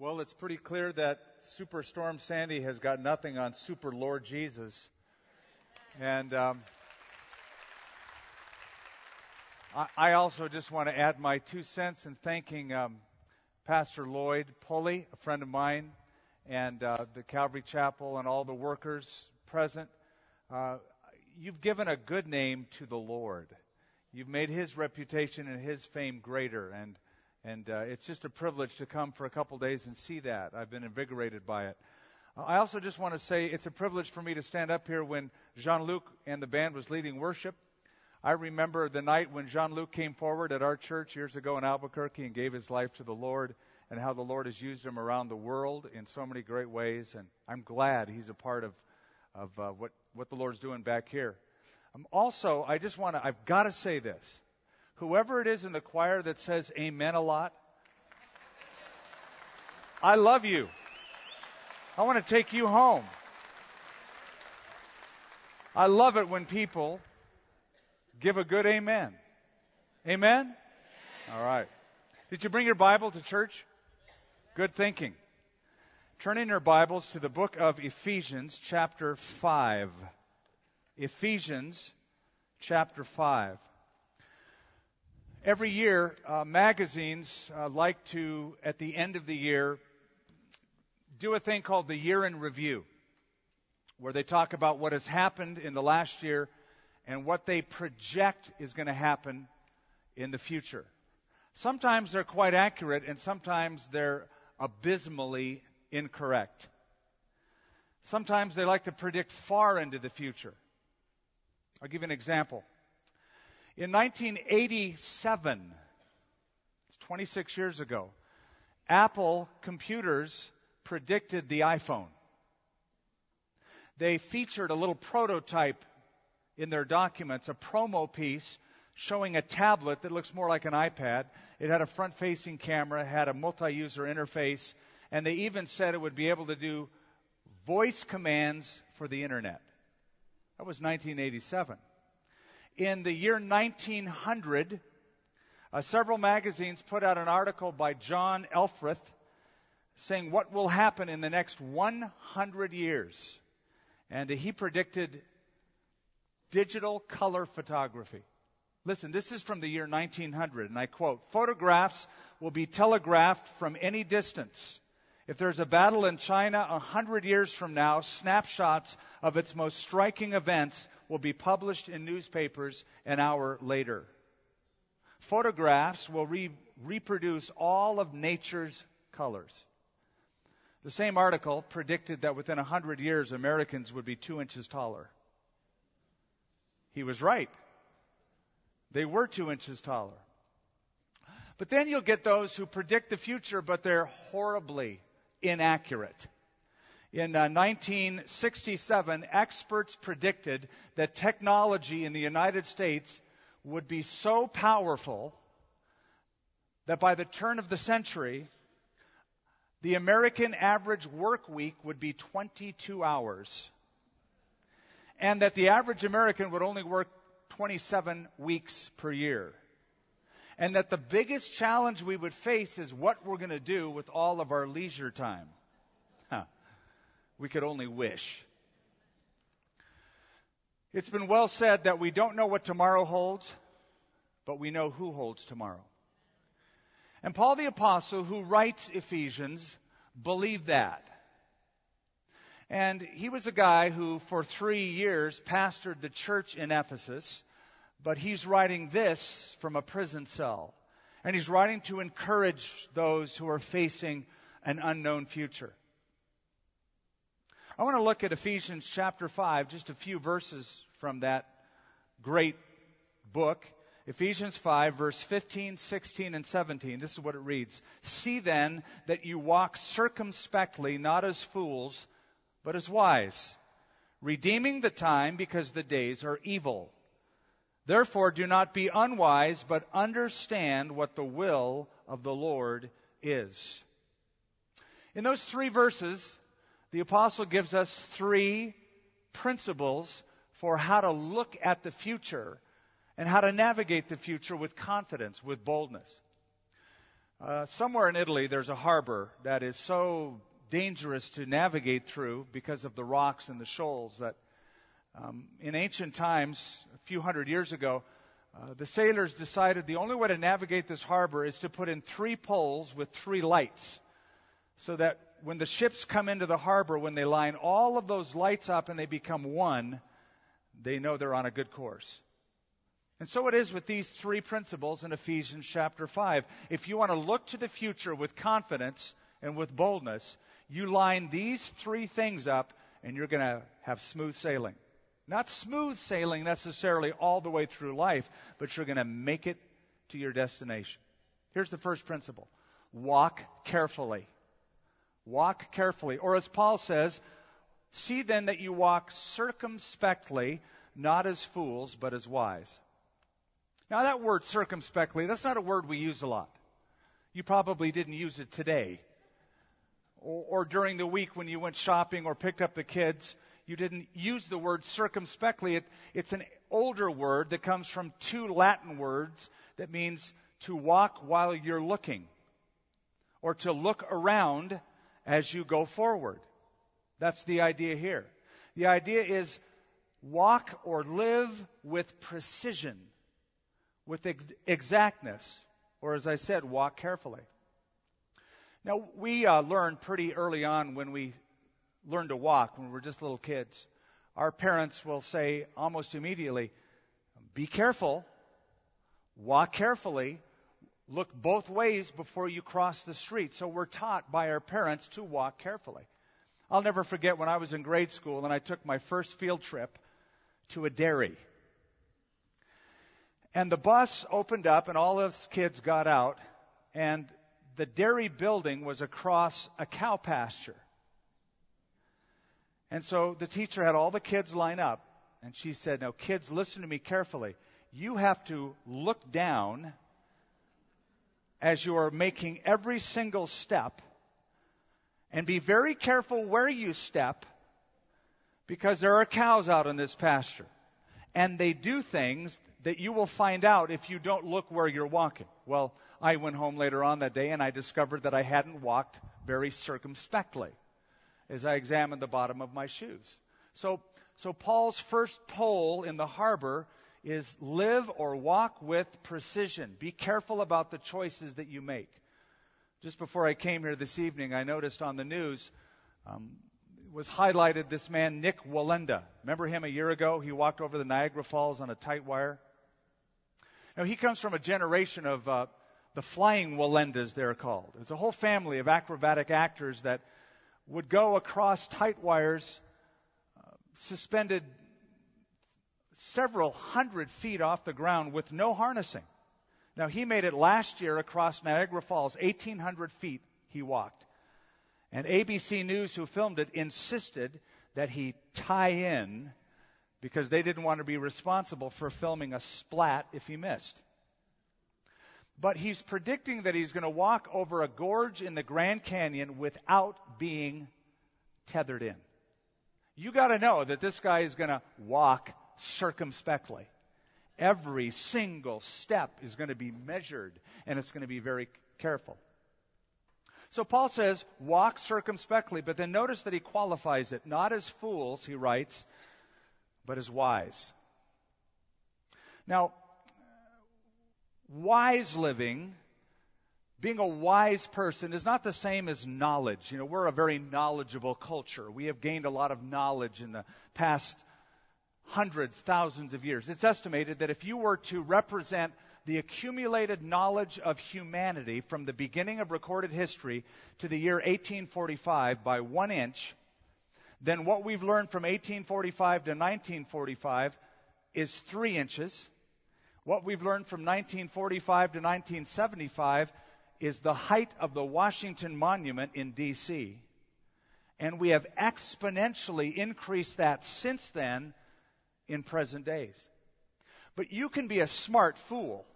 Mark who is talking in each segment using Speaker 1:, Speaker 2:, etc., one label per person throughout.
Speaker 1: Well, it's pretty clear that Superstorm Sandy has got nothing on Super Lord Jesus. And um, I, also just want to add my two cents in thanking um, Pastor Lloyd Pulley, a friend of mine, and uh, the Calvary Chapel and all the workers present. Uh, you've given a good name to the Lord. You've made his reputation and his fame greater. And and uh, it's just a privilege to come for a couple days and see that. I've been invigorated by it. I also just want to say it's a privilege for me to stand up here when Jean Luc and the band was leading worship. I remember the night when Jean Luc came forward at our church years ago in Albuquerque and gave his life to the Lord, and how the Lord has used him around the world in so many great ways. And I'm glad he's a part of, of uh, what, what the Lord's doing back here. Um, also, I just want to, I've got to say this whoever it is in the choir that says amen a lot, I love you. I want to take you home. I love it when people give a good amen. Amen? All right. Did you bring your Bible to church? Good thinking. Turn in your Bibles to the book of Ephesians, chapter 5. Ephesians, chapter 5. Every year, uh, magazines uh, like to, at the end of the year, do a thing called the year in review, where they talk about what has happened in the last year and what they project is going to happen in the future. Sometimes they're quite accurate, and sometimes they're abysmally incorrect. Sometimes they like to predict far into the future. I'll give you an example. In 1987, it's 26 years ago, Apple computers predicted the iPhone. They featured a little prototype in their documents, a promo piece showing a tablet that looks more like an iPad. It had a front facing camera, had a multi user interface, and they even said it would be able to do voice commands for the internet. That was 1987 in the year 1900, uh, several magazines put out an article by John Elfreth saying what will happen in the next 100 years. And he predicted digital color photography. Listen, this is from the year 1900, and I quote Photographs will be telegraphed from any distance. If there's a battle in China a hundred years from now, snapshots of its most striking events will be published in newspapers an hour later. Photographs will re- reproduce all of nature's colors. The same article predicted that within a hundred years, Americans would be two inches taller. He was right. They were two inches taller. But then you'll get those who predict the future, but they're horribly inaccurate. In uh, 1967, experts predicted that technology in the United States would be so powerful that by the turn of the century, the American average work week would be 22 hours. And that the average American would only work 27 weeks per year and that the biggest challenge we would face is what we're going to do with all of our leisure time. We could only wish. It's been well said that we don't know what tomorrow holds, but we know who holds tomorrow. And Paul the Apostle, who writes Ephesians, believed that. And he was a guy who, for three years, pastored the church in Ephesus but he's writing this from a prison cell. And he's writing to encourage those who are facing an unknown future. I want to look at Ephesians chapter 5, just a few verses from that great book. Ephesians 5, verse 15, 16, and 17. This is what it reads See then that you walk circumspectly, not as fools, but as wise, redeeming the time because the days are evil. Therefore, do not be unwise, but understand what the will of the Lord is. In those three verses, the apostle gives us three principles for how to look at the future and how to navigate the future with confidence, with boldness. Uh, somewhere in Italy, there's a harbor that is so dangerous to navigate through because of the rocks and the shoals that um, in ancient times, a few hundred years ago, uh, the sailors decided the only way to navigate this harbor is to put in three poles with three lights so that when the ships come into the harbor, when they line all of those lights up and they become one, they know they're on a good course. And so it is with these three principles in Ephesians chapter 5. If you want to look to the future with confidence and with boldness, you line these three things up and you're going to have smooth sailing. Not smooth sailing necessarily all the way through life, but you're going to make it to your destination. Here's the first principle walk carefully. Walk carefully. Or as Paul says, see then that you walk circumspectly, not as fools, but as wise. Now, that word circumspectly, that's not a word we use a lot. You probably didn't use it today. Or, or during the week when you went shopping or picked up the kids you didn't use the word circumspectly. It, it's an older word that comes from two Latin words that means to walk while you're looking or to look around as you go forward. That's the idea here. The idea is walk or live with precision, with ex- exactness, or as I said, walk carefully. Now, we uh, learned pretty early on when we learn to walk when we're just little kids, our parents will say almost immediately, be careful, walk carefully, look both ways before you cross the street. So we're taught by our parents to walk carefully. I'll never forget when I was in grade school and I took my first field trip to a dairy. And the bus opened up and all us kids got out and the dairy building was across a cow pasture. And so the teacher had all the kids line up, and she said, Now, kids, listen to me carefully. You have to look down as you are making every single step, and be very careful where you step, because there are cows out in this pasture. And they do things that you will find out if you don't look where you're walking. Well, I went home later on that day and I discovered that I hadn't walked very circumspectly as I examined the bottom of my shoes. So, so Paul's first pole in the harbor is live or walk with precision. Be careful about the choices that you make. Just before I came here this evening, I noticed on the news um, was highlighted this man Nick Wallenda. Remember him a year ago? He walked over the Niagara Falls on a tight wire. Now he comes from a generation of uh, the flying Wallendas, they're called. It's a whole family of acrobatic actors that would go across tight wires uh, suspended several hundred feet off the ground with no harnessing. Now, he made it last year across Niagara Falls, 1,800 feet he walked. And ABC News, who filmed it, insisted that he tie in because they didn't want to be responsible for filming a splat if he missed but he's predicting that he's going to walk over a gorge in the Grand Canyon without being tethered in. You got to know that this guy is going to walk circumspectly. Every single step is going to be measured and it's going to be very careful. So Paul says, walk circumspectly, but then notice that he qualifies it. Not as fools, he writes, but as wise. Now, wise living, being a wise person, is not the same as knowledge. You know, we're a very knowledgeable culture. We have gained a lot of knowledge in the past hundreds, thousands of years. It's estimated that if you were to represent the accumulated knowledge of humanity from the beginning of recorded history to the year 1845 by one inch, then what we've learned from 1845 to 1945 is three inches. What we've learned from 1945 to 1975 is the height of the Washington Monument in D.C. And we have exponentially increased that since then in present days. But you can be a smart fool.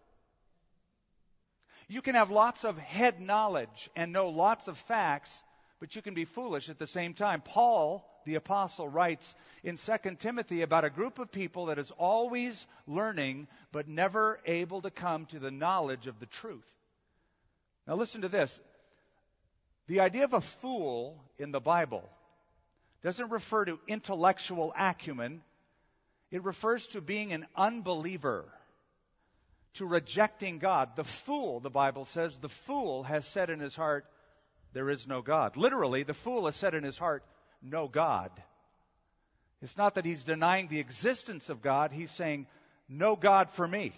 Speaker 1: You can have lots of head knowledge and know lots of facts, but you can be foolish at the same time. Paul the apostle writes in 2 Timothy about a group of people that is always learning but never able to come to the knowledge of the truth. Now listen to this. The idea of a fool in the Bible doesn't refer to intellectual acumen. It refers to being an unbeliever, to rejecting God. The fool, the Bible says, the fool has said in his heart, there is no God. Literally, the fool has said in his heart, no God. It's not that he's denying the existence of God, he's saying, no God for me.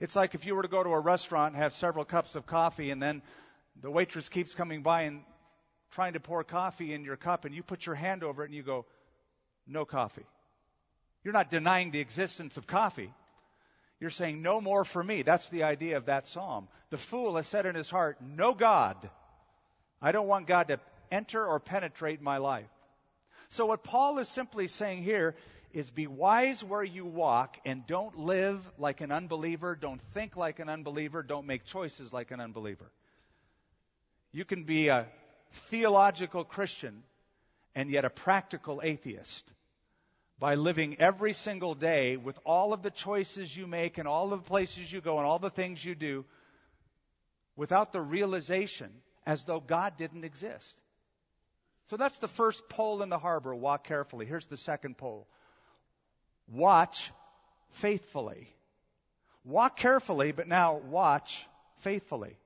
Speaker 1: It's like if you were to go to a restaurant and have several cups of coffee and then the waitress keeps coming by and trying to pour coffee in your cup and you put your hand over it and you go, no coffee. You're not denying the existence of coffee. You're saying, no more for me. That's the idea of that psalm. The fool has said in his heart, no God. I don't want God to enter or penetrate my life. So what Paul is simply saying here is be wise where you walk and don't live like an unbeliever, don't think like an unbeliever, don't make choices like an unbeliever. You can be a theological Christian and yet a practical atheist by living every single day with all of the choices you make and all of the places you go and all the things you do without the realization as though God didn't exist. So that's the first pole in the harbor. Walk carefully. Here's the second pole. Watch faithfully. Walk carefully, but now watch faithfully.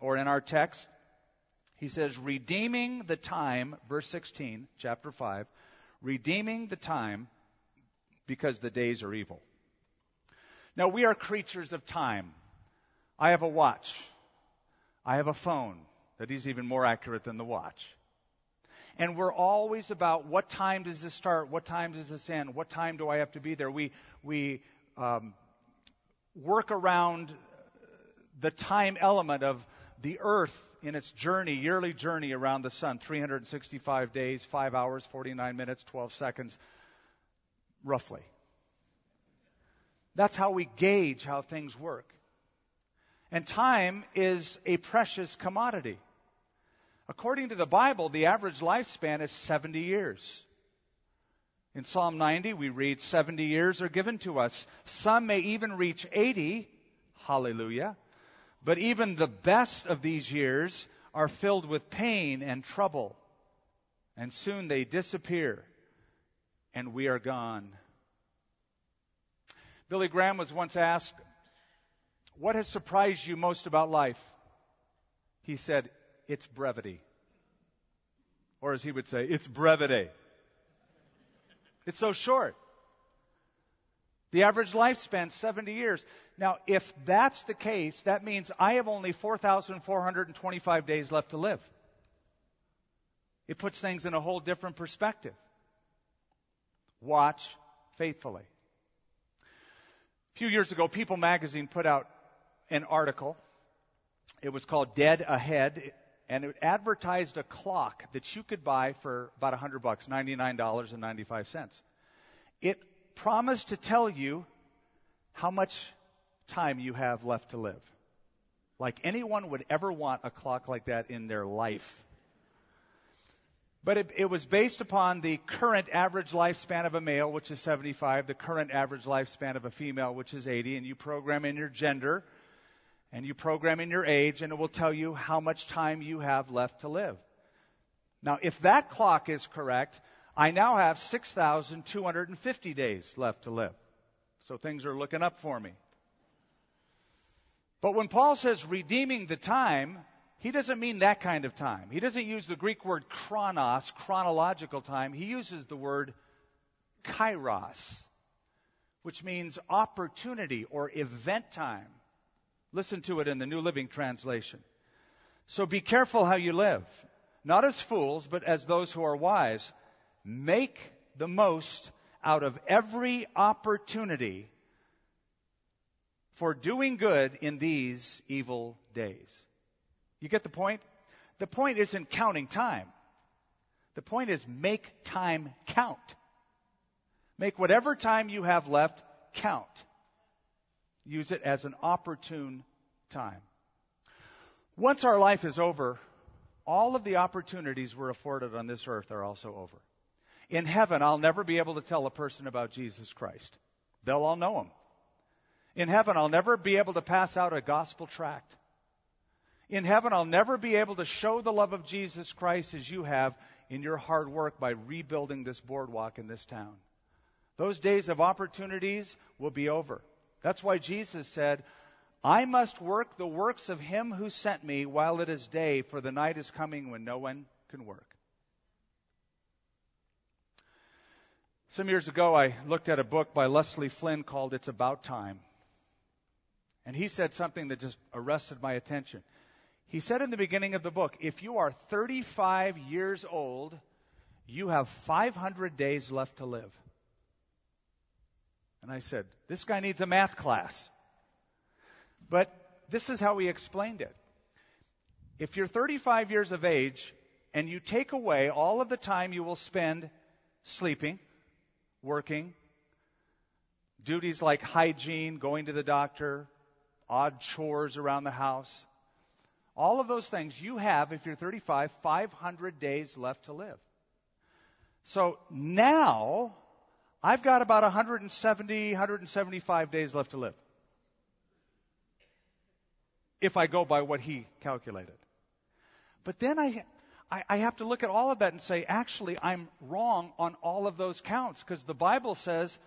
Speaker 1: Or in our text, he says, redeeming the time, verse 16, chapter 5, redeeming the time because the days are evil. Now, we are creatures of time. I have a watch. I have a phone that is even more accurate than the watch. And we're always about what time does this start? What time does this end? What time do I have to be there? We, we um, work around the time element of the earth in its journey, yearly journey around the sun 365 days, 5 hours, 49 minutes, 12 seconds, roughly. That's how we gauge how things work. And time is a precious commodity. According to the Bible, the average lifespan is 70 years. In Psalm 90, we read 70 years are given to us. Some may even reach 80. Hallelujah. But even the best of these years are filled with pain and trouble. And soon they disappear and we are gone. Billy Graham was once asked, What has surprised you most about life? He said, It's brevity. Or as he would say, it's brevity. It's so short. The average lifespan, 70 years. Now, if that's the case, that means I have only 4,425 days left to live. It puts things in a whole different perspective. Watch faithfully. A few years ago, People magazine put out an article. It was called Dead Ahead, and it advertised a clock that you could buy for about 100 bucks, $99.95. It promised to tell you how much time you have left to live. Like anyone would ever want a clock like that in their life. But it, it, was based upon the current average lifespan of a male, which is 75, the current average lifespan of a female, which is 80, and you program in your gender, and you program in your age, and it will tell you how much time you have left to live. Now, if that clock is correct, I now have 6,250 days left to live. So things are looking up for me. But when Paul says redeeming the time, he doesn't mean that kind of time. He doesn't use the Greek word chronos, chronological time. He uses the word kairos, which means opportunity or event time. Listen to it in the New Living Translation. So be careful how you live, not as fools, but as those who are wise Make the most out of every opportunity for doing good in these evil days. You get the point? The point isn't counting time. The point is make time count. Make whatever time you have left count. Use it as an opportune time. Once our life is over, all of the opportunities we're afforded on this earth are also over. In heaven, I'll never be able to tell a person about Jesus Christ. They'll all know him. In heaven, I'll never be able to pass out a gospel tract. In heaven, I'll never be able to show the love of Jesus Christ as you have in your hard work by rebuilding this boardwalk in this town. Those days of opportunities will be over. That's why Jesus said, I must work the works of him who sent me while it is day, for the night is coming when no one can work. Some years ago, I looked at a book by Leslie Flynn called It's About Time. And he said something that just arrested my attention. He said in the beginning of the book, if you are 35 years old, you have 500 days left to live. And I said, this guy needs a math class. But this is how he explained it. If you're 35 years of age and you take away all of the time you will spend sleeping, working, duties like hygiene, going to the doctor, odd chores around the house, all of those things you have, if you're 35, 500 days left to live. So now, I've got about 170, 175 days left to live. If I go by what he calculated. But then I, I, I have to look at all of that and say, actually, I'm wrong on all of those counts because the Bible says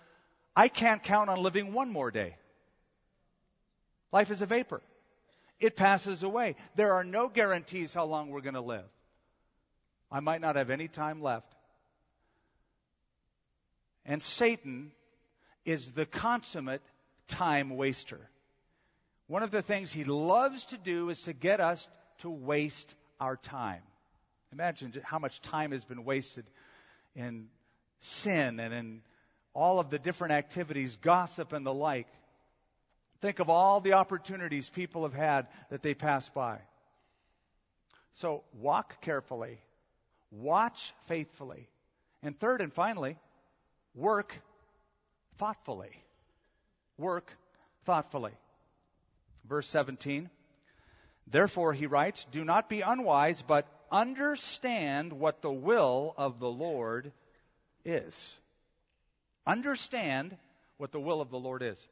Speaker 1: I can't count on living one more day. Life is a vapor. It passes away. There are no guarantees how long we're going to live. I might not have any time left. And Satan is the consummate time waster. One of the things he loves to do is to get us to waste our time. Imagine how much time has been wasted in sin and in all of the different activities, gossip and the like. Think of all the opportunities people have had that they pass by. So walk carefully, watch faithfully, and third and finally, work thoughtfully. Work thoughtfully. Verse 17. Therefore, he writes, Do not be unwise, but understand what the will of the Lord is. Understand what the will of the Lord is.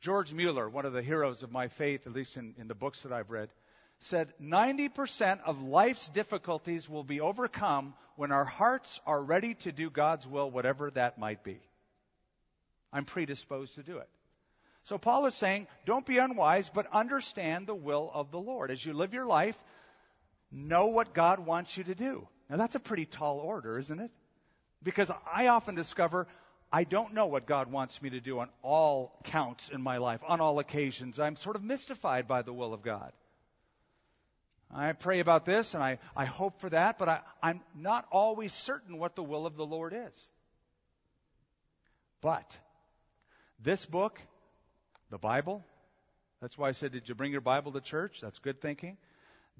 Speaker 1: George Mueller, one of the heroes of my faith, at least in, in the books that I've read, said 90% of life's difficulties will be overcome when our hearts are ready to do God's will, whatever that might be. I'm predisposed to do it. So Paul is saying, don't be unwise, but understand the will of the Lord. As you live your life, know what God wants you to do. Now that's a pretty tall order, isn't it? Because I often discover I don't know what God wants me to do on all counts in my life, on all occasions. I'm sort of mystified by the will of God. I pray about this and I, I hope for that, but I, I'm not always certain what the will of the Lord is. But this book the Bible. That's why I said, Did you bring your Bible to church? That's good thinking.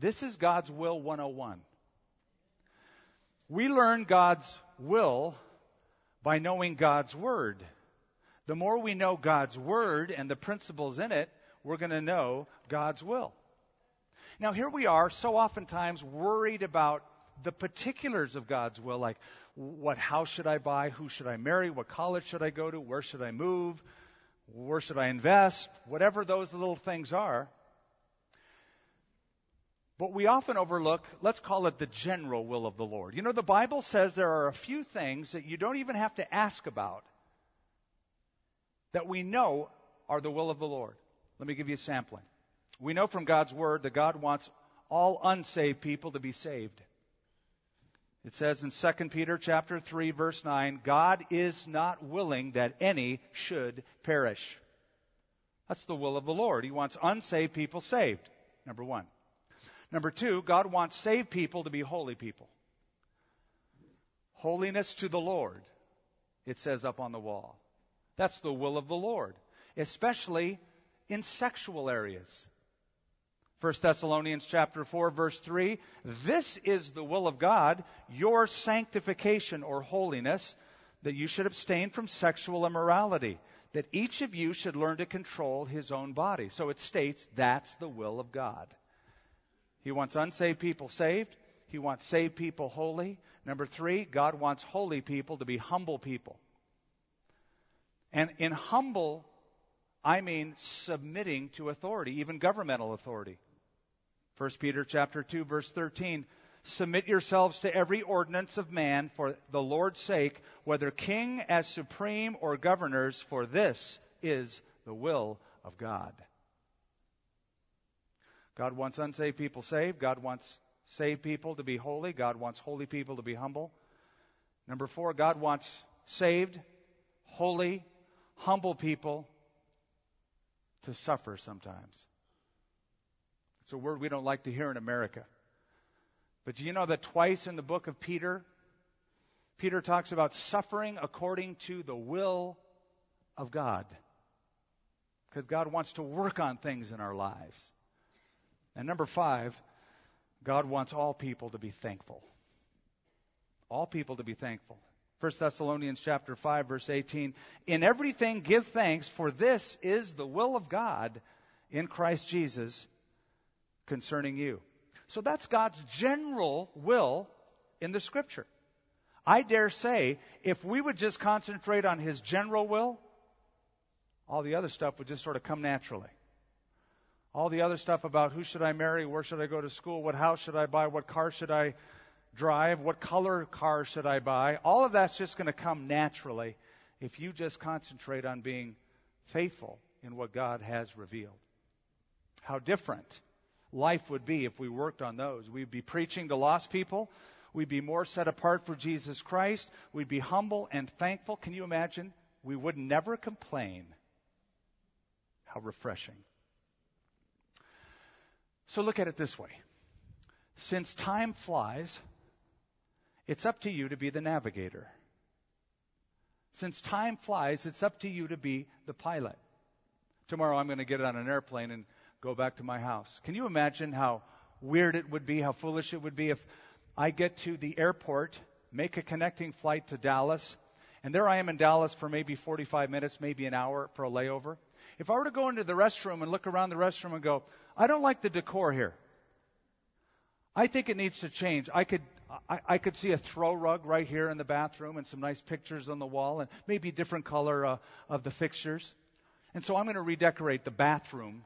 Speaker 1: This is God's will 101. We learn God's will by knowing God's Word. The more we know God's Word and the principles in it, we're going to know God's will. Now, here we are, so oftentimes worried about the particulars of God's will, like what house should I buy, who should I marry, what college should I go to, where should I move, where should I invest? Whatever those little things are. But we often overlook, let's call it the general will of the Lord. You know, the Bible says there are a few things that you don't even have to ask about that we know are the will of the Lord. Let me give you a sampling. We know from God's Word that God wants all unsaved people to be saved. It says in 2 Peter chapter 3 verse 9, God is not willing that any should perish. That's the will of the Lord. He wants unsaved people saved. Number 1. Number 2, God wants saved people to be holy people. Holiness to the Lord, it says up on the wall. That's the will of the Lord, especially in sexual areas. 1 Thessalonians chapter 4 verse 3, this is the will of God, your sanctification or holiness, that you should abstain from sexual immorality, that each of you should learn to control his own body. So it states that's the will of God. He wants unsaved people saved. He wants saved people holy. Number three, God wants holy people to be humble people. And in humble, I mean submitting to authority, even governmental authority. 1 Peter chapter 2 verse 13 Submit yourselves to every ordinance of man for the Lord's sake, whether king as supreme or governors, for this is the will of God. God wants unsaved people saved. God wants saved people to be holy. God wants holy people to be humble. Number four, God wants saved, holy, humble people to suffer sometimes. It's a word we don't like to hear in America. But do you know that twice in the book of Peter, Peter talks about suffering according to the will of God? Because God wants to work on things in our lives. And number five, God wants all people to be thankful. All people to be thankful. 1 Thessalonians chapter 5 verse 18, in everything give thanks for this is the will of God in Christ Jesus concerning you. So that's God's general will in the scripture. I dare say if we would just concentrate on his general will, all the other stuff would just sort of come naturally. All the other stuff about who should I marry, where should I go to school, what house should I buy, what car should I drive, what color car should I buy, all of that's just going to come naturally if you just concentrate on being faithful in what God has revealed. How different life would be if we worked on those. We'd be preaching to lost people. We'd be more set apart for Jesus Christ. We'd be humble and thankful. Can you imagine? We would never complain. How refreshing. So look at it this way. Since time flies, it's up to you to be the navigator. Since time flies, it's up to you to be the pilot. Tomorrow I'm going to get on an airplane and go back to my house. Can you imagine how weird it would be, how foolish it would be if I get to the airport, make a connecting flight to Dallas, and there I am in Dallas for maybe 45 minutes, maybe an hour for a layover. If I were to go into the restroom and look around the restroom and go, I don't like the decor here. I think it needs to change. I could, I, I could see a throw rug right here in the bathroom and some nice pictures on the wall and maybe different color uh, of the fixtures. And so I'm going to redecorate the bathroom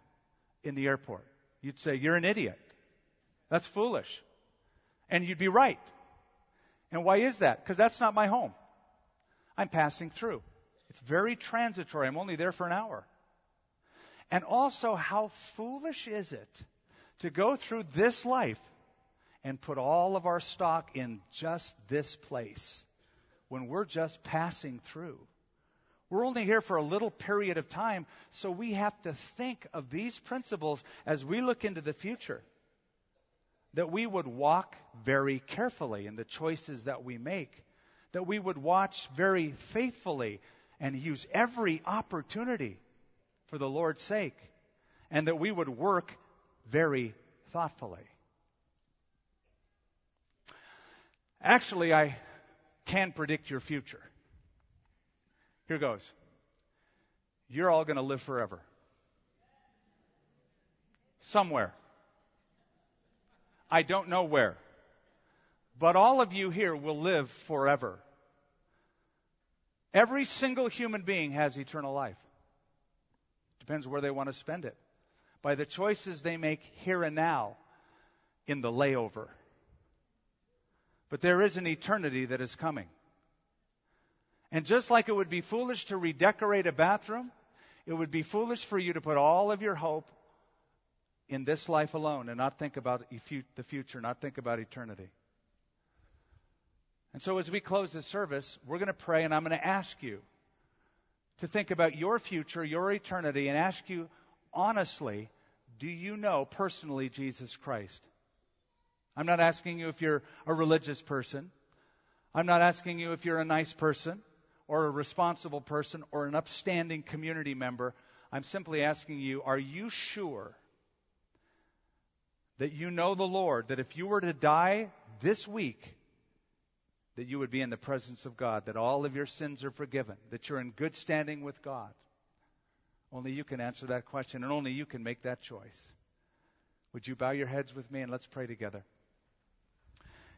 Speaker 1: in the airport. You'd say, You're an idiot. That's foolish. And you'd be right. And why is that? Because that's not my home. I'm passing through. It's very transitory. I'm only there for an hour. And also, how foolish is it to go through this life and put all of our stock in just this place when we're just passing through? We're only here for a little period of time, so we have to think of these principles as we look into the future. That we would walk very carefully in the choices that we make. That we would watch very faithfully and use every opportunity for the Lord's sake. And that we would work very thoughtfully. Actually, I can predict your future. Here goes. You're all going to live forever. Somewhere. I don't know where. But all of you here will live forever. Every single human being has eternal life. Depends where they want to spend it. By the choices they make here and now in the layover. But there is an eternity that is coming. And just like it would be foolish to redecorate a bathroom, it would be foolish for you to put all of your hope in this life alone and not think about the future, not think about eternity. And so as we close this service, we're going to pray and I'm going to ask you to think about your future, your eternity, and ask you honestly, do you know personally Jesus Christ? I'm not asking you if you're a religious person. I'm not asking you if you're a nice person or a responsible person or an upstanding community member. I'm simply asking you, are you sure that you know the Lord, that if you were to die this week, that you would be in the presence of God, that all of your sins are forgiven, that you're in good standing with God? Only you can answer that question, and only you can make that choice. Would you bow your heads with me and let's pray together?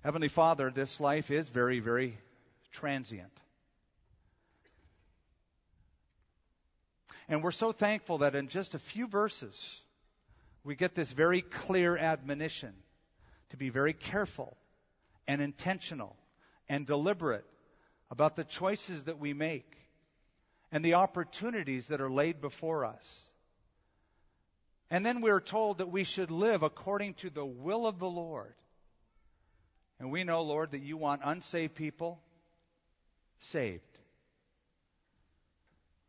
Speaker 1: Heavenly Father, this life is very, very transient. And we're so thankful that in just a few verses, we get this very clear admonition to be very careful and intentional and deliberate about the choices that we make and the opportunities that are laid before us. And then we're told that we should live according to the will of the Lord. And we know, Lord, that you want unsaved people saved.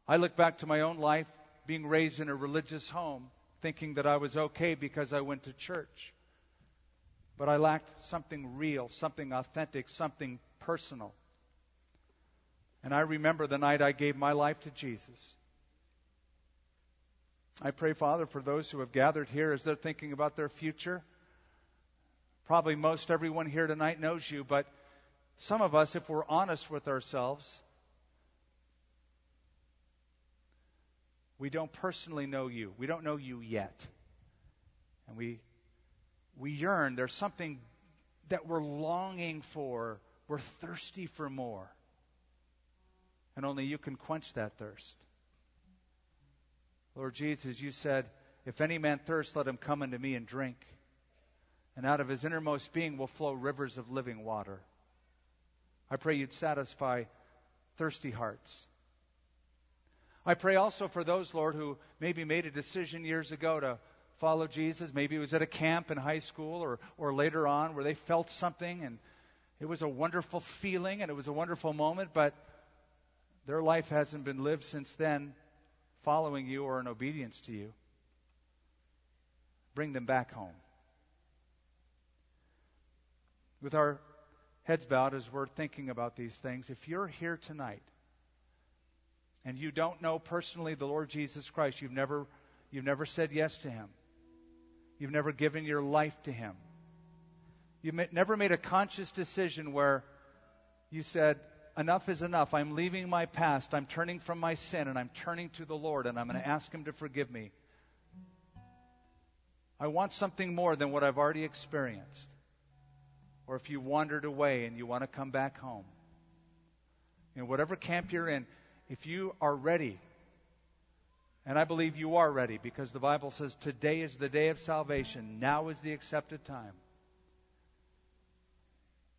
Speaker 1: I look back to my own life being raised in a religious home, thinking that I was okay because I went to church. But I lacked something real, something authentic, something personal. And I remember the night I gave my life to Jesus. I pray, Father, for those who have gathered here as they're thinking about their future. Probably most everyone here tonight knows you, but some of us, if we're honest with ourselves, we don't personally know you. We don't know you yet. And we, we yearn. There's something that we're longing for. We're thirsty for more. And only you can quench that thirst. Lord Jesus, you said, If any man thirst, let him come unto me and drink. And out of his innermost being will flow rivers of living water. I pray you'd satisfy thirsty hearts. I pray also for those, Lord, who maybe made a decision years ago to follow Jesus. Maybe it was at a camp in high school or, or later on where they felt something and it was a wonderful feeling and it was a wonderful moment, but their life hasn't been lived since then following you or in obedience to you. Bring them back home. With our heads bowed as we're thinking about these things, if you're here tonight and you don't know personally the Lord Jesus Christ, you've never, you've never said yes to Him, you've never given your life to Him, you've never made a conscious decision where you said, enough is enough. I'm leaving my past. I'm turning from my sin and I'm turning to the Lord and I'm going to ask Him to forgive me. I want something more than what I've already experienced. Or if you wandered away and you want to come back home. Know, whatever camp you're in, if you are ready, and I believe you are ready because the Bible says today is the day of salvation, now is the accepted time.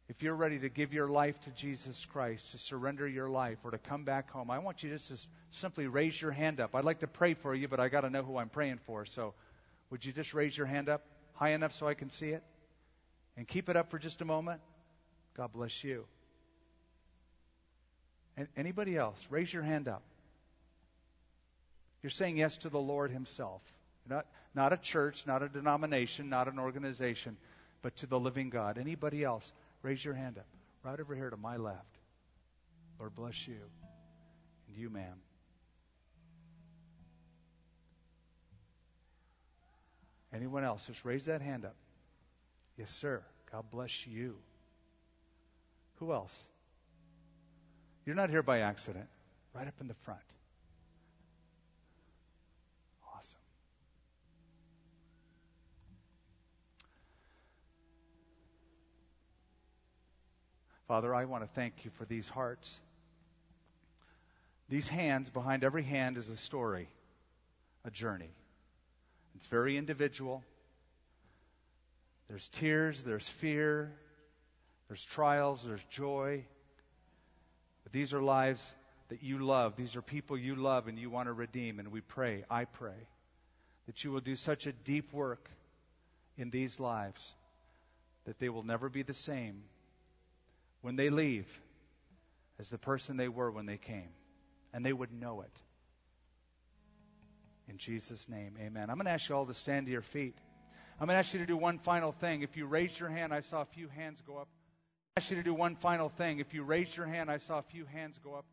Speaker 1: If you're ready to give your life to Jesus Christ, to surrender your life, or to come back home, I want you just to simply raise your hand up. I'd like to pray for you, but I got to know who I'm praying for. So, would you just raise your hand up high enough so I can see it? And keep it up for just a moment. God bless you. And anybody else? Raise your hand up. You're saying yes to the Lord Himself. Not, not a church, not a denomination, not an organization, but to the living God. Anybody else? Raise your hand up. Right over here to my left. Lord bless you. And you, ma'am. Anyone else? Just raise that hand up. Yes, sir. God bless you. Who else? You're not here by accident. Right up in the front. Father, I want to thank you for these hearts. These hands, behind every hand is a story, a journey. It's very individual. There's tears, there's fear, there's trials, there's joy. But these are lives that you love. These are people you love and you want to redeem. And we pray, I pray, that you will do such a deep work in these lives that they will never be the same when they leave as the person they were when they came. And they would know it. In Jesus' name, amen. I'm going to ask you all to stand to your feet. I'm going to ask you to do one final thing. If you raise your hand, I saw a few hands go up. I ask you to do one final thing. If you raise your hand, I saw a few hands go up.